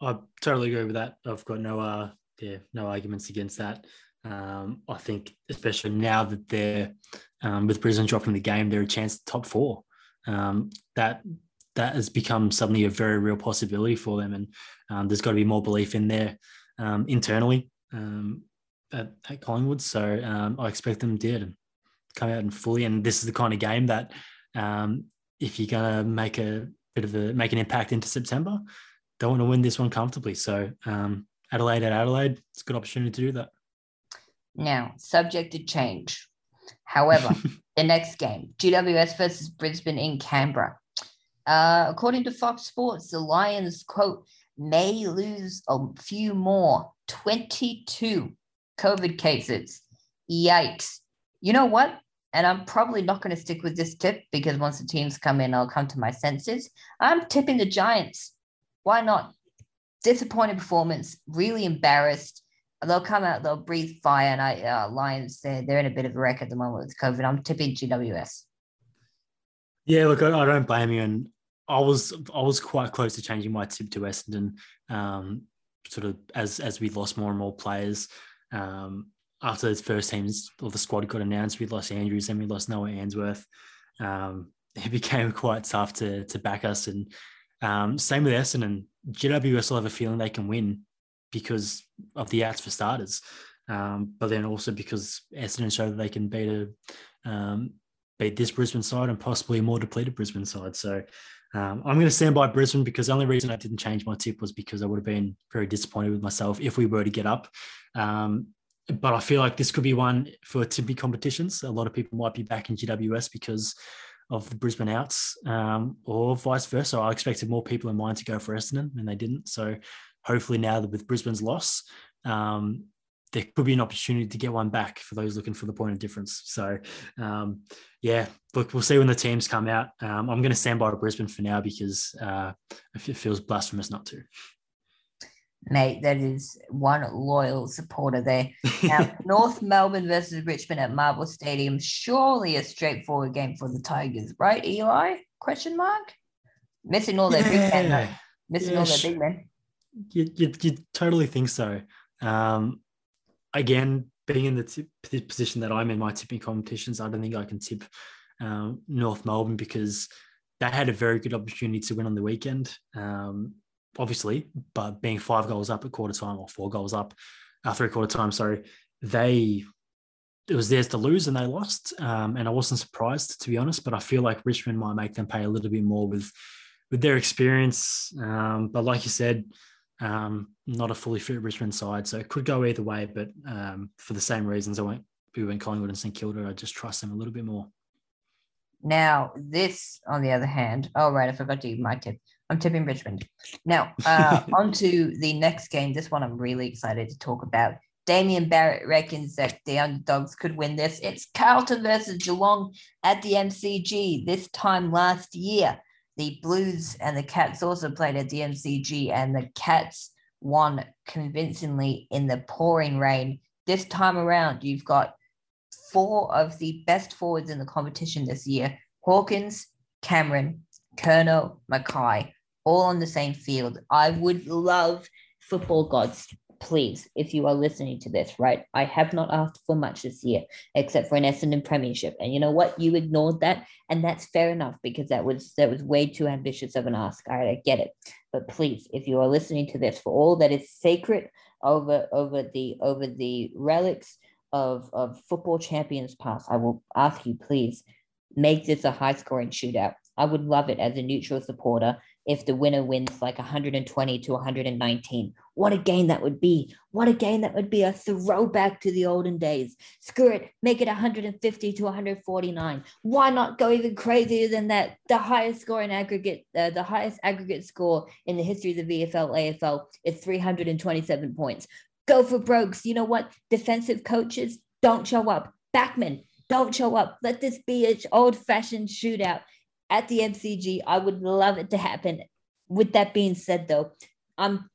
I totally agree with that. I've got no uh yeah no arguments against that. Um, I think especially now that they're um, with Brisbane dropping the game, they're a chance top four. Um, that that has become suddenly a very real possibility for them, and um, there's got to be more belief in there um, internally um, at, at, Collingwood. So um, I expect them to come out and fully. And this is the kind of game that um, if you're gonna make a bit of a make an impact into September, don't want to win this one comfortably. So um, Adelaide at Adelaide, it's a good opportunity to do that. Now, subject to change. However, the next game, GWS versus Brisbane in Canberra. Uh, according to Fox Sports, the Lions, quote, may lose a few more 22 COVID cases. Yikes. You know what? And I'm probably not going to stick with this tip because once the teams come in, I'll come to my senses. I'm tipping the Giants. Why not? Disappointing performance, really embarrassed. They'll come out, they'll breathe fire. And I, uh, Lions, they're, they're in a bit of a wreck at the moment with COVID. I'm tipping GWS. Yeah, look, I, don't blame you. And I was I was quite close to changing my tip to Essendon, um, sort of as as we lost more and more players. Um, after those first teams or the squad got announced, we lost Andrews and we lost Noah Answerth. Um, it became quite tough to to back us. And um, same with Essendon. GWS will have a feeling they can win because of the outs for starters, um, but then also because Essendon showed that they can beat a um, beat this Brisbane side and possibly a more depleted Brisbane side. So um, I'm going to stand by Brisbane because the only reason I didn't change my tip was because I would have been very disappointed with myself if we were to get up. Um, but I feel like this could be one for tipping competitions. A lot of people might be back in GWS because of the Brisbane outs, um, or vice versa. I expected more people in mind to go for Essendon, and they didn't. So hopefully now that with Brisbane's loss, um, there could be an opportunity to get one back for those looking for the point of difference. So, um, yeah, look, we'll see when the teams come out. Um, I'm going to stand by Brisbane for now because uh, it feels blasphemous not to. Mate, that is one loyal supporter there. Now, North Melbourne versus Richmond at Marvel Stadium, surely a straightforward game for the Tigers, right, Eli? Question mark. Missing all their yeah. big men, missing yeah, all their big men. You, you, you totally think so. Um, again, being in the tip, position that I'm in my tipping competitions, I don't think I can tip um, North Melbourne because they had a very good opportunity to win on the weekend, um, obviously, but being five goals up at quarter time or four goals up, uh, three quarter time, sorry, they it was theirs to lose and they lost. Um, and I wasn't surprised to be honest, but I feel like Richmond might make them pay a little bit more with with their experience. Um, but like you said, um, not a fully fit Richmond side, so it could go either way. But um, for the same reasons, I won't be when Collingwood and St Kilda. I just trust them a little bit more. Now, this, on the other hand, oh right, I forgot to give my tip. I'm tipping Richmond. Now, uh, on to the next game. This one I'm really excited to talk about. Damien Barrett reckons that the underdogs could win this. It's Carlton versus Geelong at the MCG this time last year the Blues and the Cats also played at the MCG, and the Cats won convincingly in the pouring rain. This time around, you've got four of the best forwards in the competition this year Hawkins, Cameron, Curnow, McKay, all on the same field. I would love football gods please, if you are listening to this, right, I have not asked for much this year except for an Essendon Premiership, and you know what? You ignored that, and that's fair enough because that was that was way too ambitious of an ask. All right, I get it, but please, if you are listening to this, for all that is sacred over over the over the relics of of football champions past, I will ask you, please, make this a high scoring shootout. I would love it as a neutral supporter if the winner wins like 120 to 119. What a game that would be. What a game that would be. A throwback to the olden days. Screw it. Make it 150 to 149. Why not go even crazier than that? The highest score in aggregate, uh, the highest aggregate score in the history of the VFL AFL is 327 points. Go for Brogues. You know what? Defensive coaches don't show up. Backman, Don't show up. Let this be an old fashioned shootout at the MCG. I would love it to happen. With that being said, though, I'm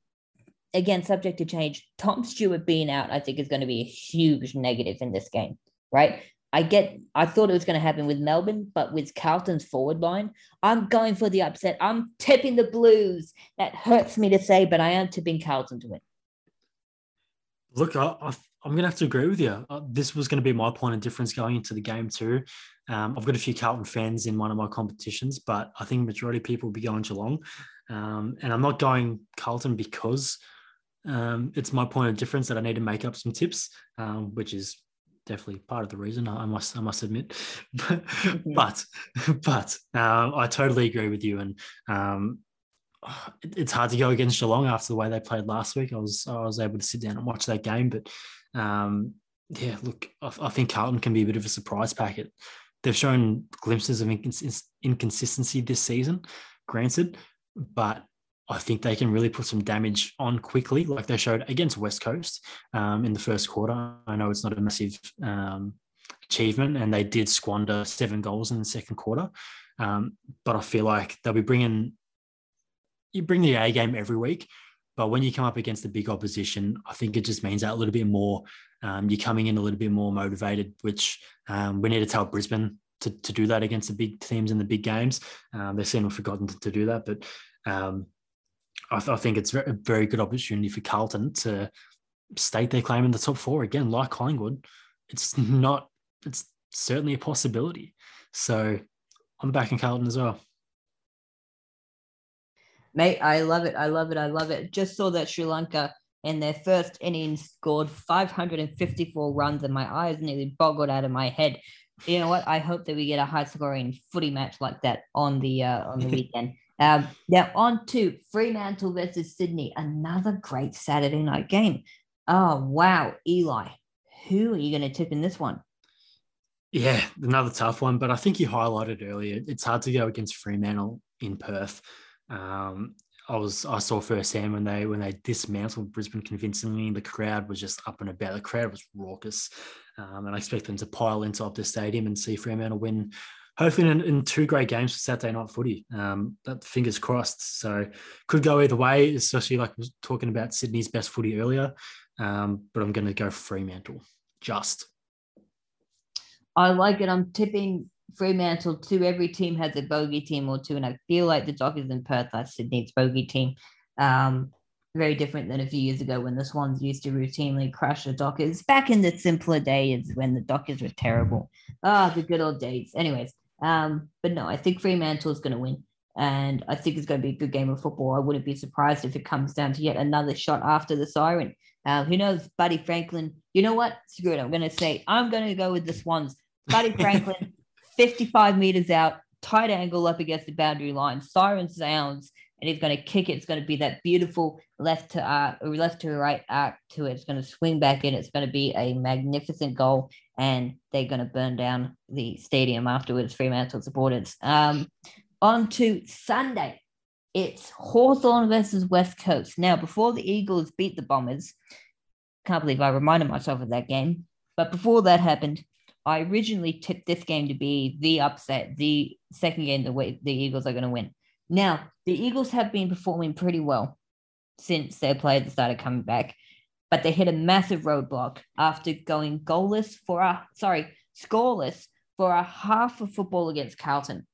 again subject to change. Tom Stewart being out, I think, is going to be a huge negative in this game, right? I get, I thought it was going to happen with Melbourne, but with Carlton's forward line, I'm going for the upset. I'm tipping the Blues. That hurts me to say, but I am tipping Carlton to win. Look, I, I, am going to have to agree with you. Uh, this was going to be my point of difference going into the game too. Um, I've got a few Carlton fans in one of my competitions, but I think majority of people will be going Geelong. Um, and I'm not going Carlton because um, it's my point of difference that I need to make up some tips, um, which is definitely part of the reason. I must I must admit, but but, but uh, I totally agree with you, and um, it's hard to go against Geelong after the way they played last week. I was I was able to sit down and watch that game, but um, yeah, look, I, I, think Carlton can be a bit of a surprise packet. They've shown glimpses of incons- inconsistency this season, granted, but I think they can really put some damage on quickly, like they showed against West Coast um, in the first quarter. I know it's not a massive um, achievement, and they did squander seven goals in the second quarter. Um, but I feel like they'll be bringing you bring the A game every week, but when you come up against the big opposition, I think it just means that a little bit more. Um, you're coming in a little bit more motivated, which um, we need to tell Brisbane to, to do that against the big teams in the big games. Um, they seem to have forgotten to, to do that, but um, I, th- I, think it's a very good opportunity for Carlton to state their claim in the top four again, like Collingwood. It's not. It's certainly a possibility. So I'm backing Carlton as well. Mate, I love it. I love it. I love it. Just saw that Sri Lanka in their first innings scored 554 runs, and my eyes nearly boggled out of my head. You know what? I hope that we get a high scoring footy match like that on the uh, on the weekend. Um, now on to Fremantle versus Sydney, another great Saturday night game. Oh wow, Eli, who are you going to tip in this one? Yeah, another tough one, but I think you highlighted earlier. It's hard to go against Fremantle in Perth. Um, I was I saw firsthand when they when they dismantled Brisbane convincingly. The crowd was just up and about. The crowd was raucous, um, and I expect them to pile into Optus Stadium and see Fremantle win. Hopefully, in, in two great games for Saturday night footy. Um, that fingers crossed. So could go either way, especially like I was talking about Sydney's best footy earlier. Um, but I'm going to go Fremantle. Just. I like it. I'm tipping Fremantle too. Every team has a bogey team or two, and I feel like the Dockers in Perth are Sydney's bogey team. Um, very different than a few years ago when the Swans used to routinely crush the Dockers. Back in the simpler days when the Dockers were terrible. Ah, oh, the good old days. Anyways, um, but no, I think Fremantle is going to win, and I think it's going to be a good game of football. I wouldn't be surprised if it comes down to yet another shot after the siren. Uh, who knows, Buddy Franklin? You know what? Screw it. I'm going to say I'm going to go with the Swans. Buddy Franklin 55 meters out, tight angle up against the boundary line, siren sounds, and he's going to kick it. It's going to be that beautiful left to arc, or left to right arc to it. It's going to swing back in. It's going to be a magnificent goal, and they're going to burn down the stadium afterwards. Fremantle supporters. Um, on to Sunday. It's Hawthorn versus West Coast. Now, before the Eagles beat the Bombers, can't believe I reminded myself of that game. But before that happened, I originally tipped this game to be the upset, the second game the way the Eagles are going to win. Now, the Eagles have been performing pretty well since their players started coming back, but they hit a massive roadblock after going goalless for a sorry, scoreless for a half of football against Carlton,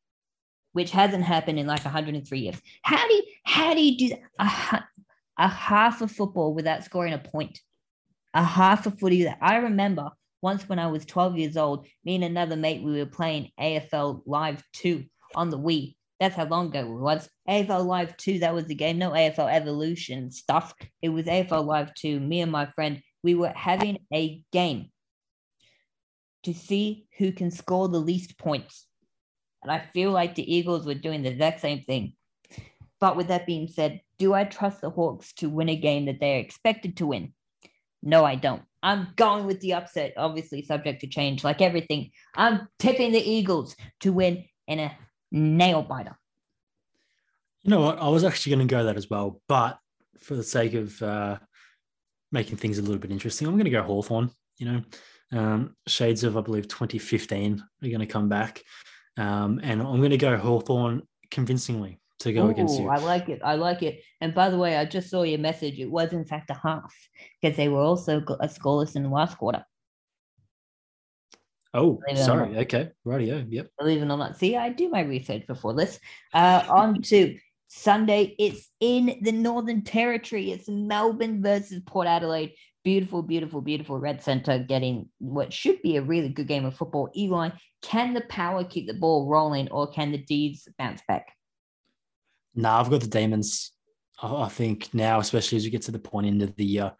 which hasn't happened in like 103 years. How do you, how do you do a, a half of football without scoring a point? A half of footy that I remember once when I was 12 years old, me and another mate, we were playing AFL Live 2 on the Wii. That's how long ago it was. AFL Live 2, that was the game. No AFL Evolution stuff. It was AFL Live 2. Me and my friend, we were having a game to see who can score the least points. And I feel like the Eagles were doing the exact same thing. But with that being said, do I trust the Hawks to win a game that they're expected to win? No, I don't. I'm going with the upset, obviously subject to change, like everything. I'm tipping the Eagles to win in a nail biter. You know what? I was actually going to go that as well, but for the sake of uh, making things a little bit interesting, I'm going to go Hawthorn You know, um, shades of I believe 2015 are going to come back, um, and I'm going to go Hawthorn convincingly to go Ooh, against you. I like it. I like it. And by the way, I just saw your message. It was in fact a half because they were also a scoreless in the last quarter. Oh, sorry. Okay. Radio. Yep. Believe it or not. See, I do my research before this. Uh, on to Sunday. It's in the Northern Territory. It's Melbourne versus Port Adelaide. Beautiful, beautiful, beautiful Red Centre getting what should be a really good game of football. Eli, can the power keep the ball rolling or can the Dees bounce back? No, nah, I've got the Demons. I think now, especially as we get to the point end of the year,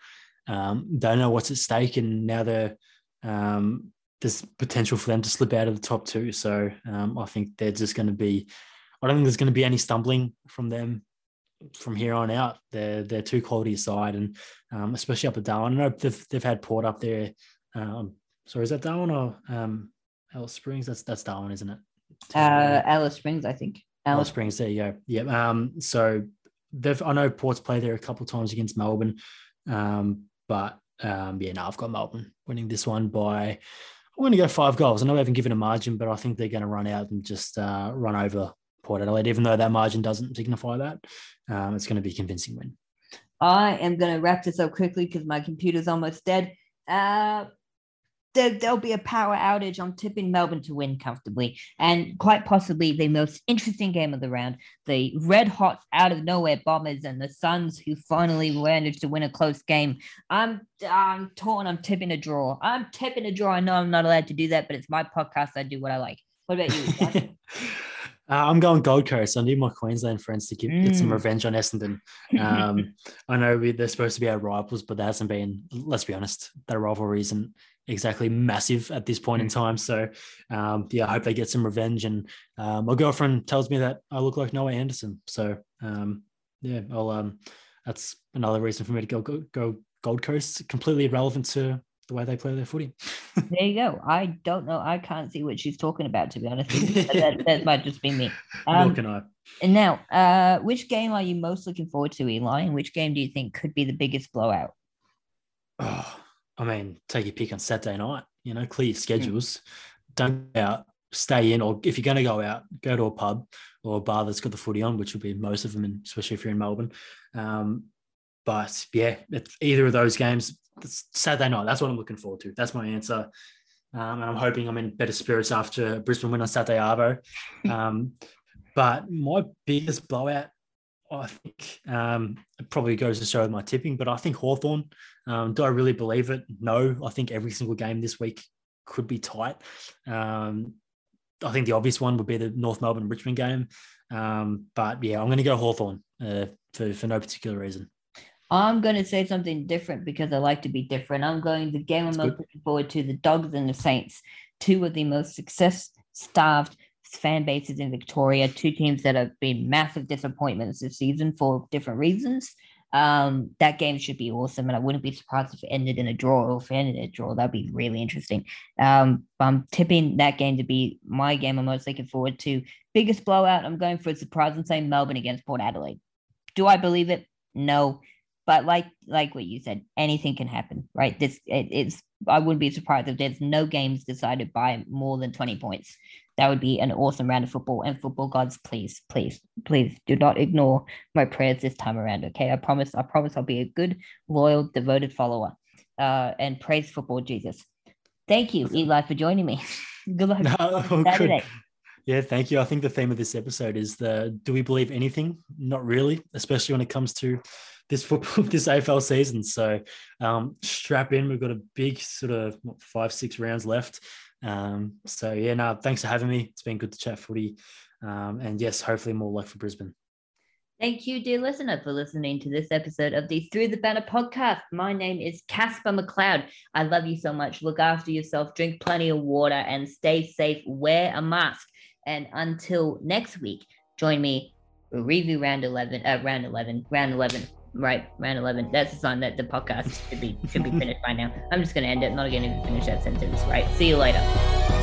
um, don't know what's at stake, and now they're um, there's potential for them to slip out of the top two. So um, I think they're just going to be. I don't think there's going to be any stumbling from them from here on out. They're they're too quality aside, and um, especially up at Darwin. I know they've they've had Port up there. Um, sorry, is that Darwin or um, Alice Springs? That's that's Darwin, isn't it? Uh, Alice Springs, I think. Alice, Springs. There you go. Yeah. Um. So they've I know Port's played there a couple of times against Melbourne, um, but um, yeah, no, I've got Melbourne winning this one by I'm going to go five goals. I know we haven't given a margin, but I think they're going to run out and just uh, run over Port Adelaide, even though that margin doesn't signify that. Um, it's going to be a convincing win. I am going to wrap this up quickly because my computer's almost dead. Uh, there, will be a power outage. I'm tipping Melbourne to win comfortably, and quite possibly the most interesting game of the round. The red hot out of nowhere Bombers and the Suns, who finally managed to win a close game. I'm I'm torn. I'm tipping a draw. I'm tipping a draw. I know I'm not allowed to do that, but it's my podcast. I do what I like. What about you? Uh, I'm going Gold Coast. I need my Queensland friends to give, mm. get some mm. revenge on Essendon. Um, I know we, they're supposed to be our rivals, but there hasn't been, let's be honest, that rivalry isn't exactly massive at this point in mm. time. So, um, yeah, I hope they get some revenge. And uh, my girlfriend tells me that I look like Noah Anderson. So, um, yeah, I'll, um, that's another reason for me to go, go, go Gold Coast. Completely irrelevant to the way they play their footy. there you go. I don't know. I can't see what she's talking about, to be honest. that, that, might just be me. Um, Nor can I. And now, uh, which game are you most looking forward to, Eli? And which game do you think could be the biggest blowout? Oh, I mean, take your pick on Saturday night. You know, clear your hmm. schedules. Mm. Don't go out, stay in, or if you're going to go out, go to a pub or a bar that's got the footy on, which will be most of them, especially if you're in Melbourne. Um, but yeah, either of those games, Saturday night. That's what I'm looking forward to. That's my answer. Um, and I'm hoping I'm in better spirits after Brisbane win on Saturday Arvo. Um, but my biggest blowout, I think, um, it probably goes to show with my tipping, but I think Hawthorn. Um, do I really believe it? No. I think every single game this week could be tight. Um, I think the obvious one would be the North Melbourne Richmond game. Um, but yeah, I'm going to go Hawthorn uh, for, for no particular reason. I'm going to say something different because I like to be different. I'm going the game I'm most looking forward to the Dogs and the Saints, two of the most success starved fan bases in Victoria, two teams that have been massive disappointments this season for different reasons. Um, that game should be awesome, and I wouldn't be surprised if it ended in a draw or if it ended in a draw. That'd be really interesting. Um, but I'm tipping that game to be my game I'm most looking forward to. Biggest blowout, I'm going for a surprise and saying Melbourne against Port Adelaide. Do I believe it? No but like like what you said anything can happen right this it, it's i wouldn't be surprised if there's no games decided by more than 20 points that would be an awesome round of football and football gods please please please do not ignore my prayers this time around okay i promise i promise i'll be a good loyal devoted follower uh and praise football jesus thank you eli for joining me good luck no, oh, Saturday. Yeah, thank you. I think the theme of this episode is the do we believe anything? Not really, especially when it comes to this football this AFL season. So um, strap in. We've got a big sort of what, five six rounds left. Um, so yeah, no, thanks for having me. It's been good to chat footy. Um, and yes, hopefully more luck for Brisbane. Thank you, dear listener, for listening to this episode of the Through the Banner podcast. My name is Casper McLeod. I love you so much. Look after yourself, drink plenty of water, and stay safe. Wear a mask. And until next week, join me. Review round 11, uh, round 11, round 11 right round 11 that's the sign that the podcast should be should be finished by now. I'm just going to end it I'm not going to finish that sentence right? See you later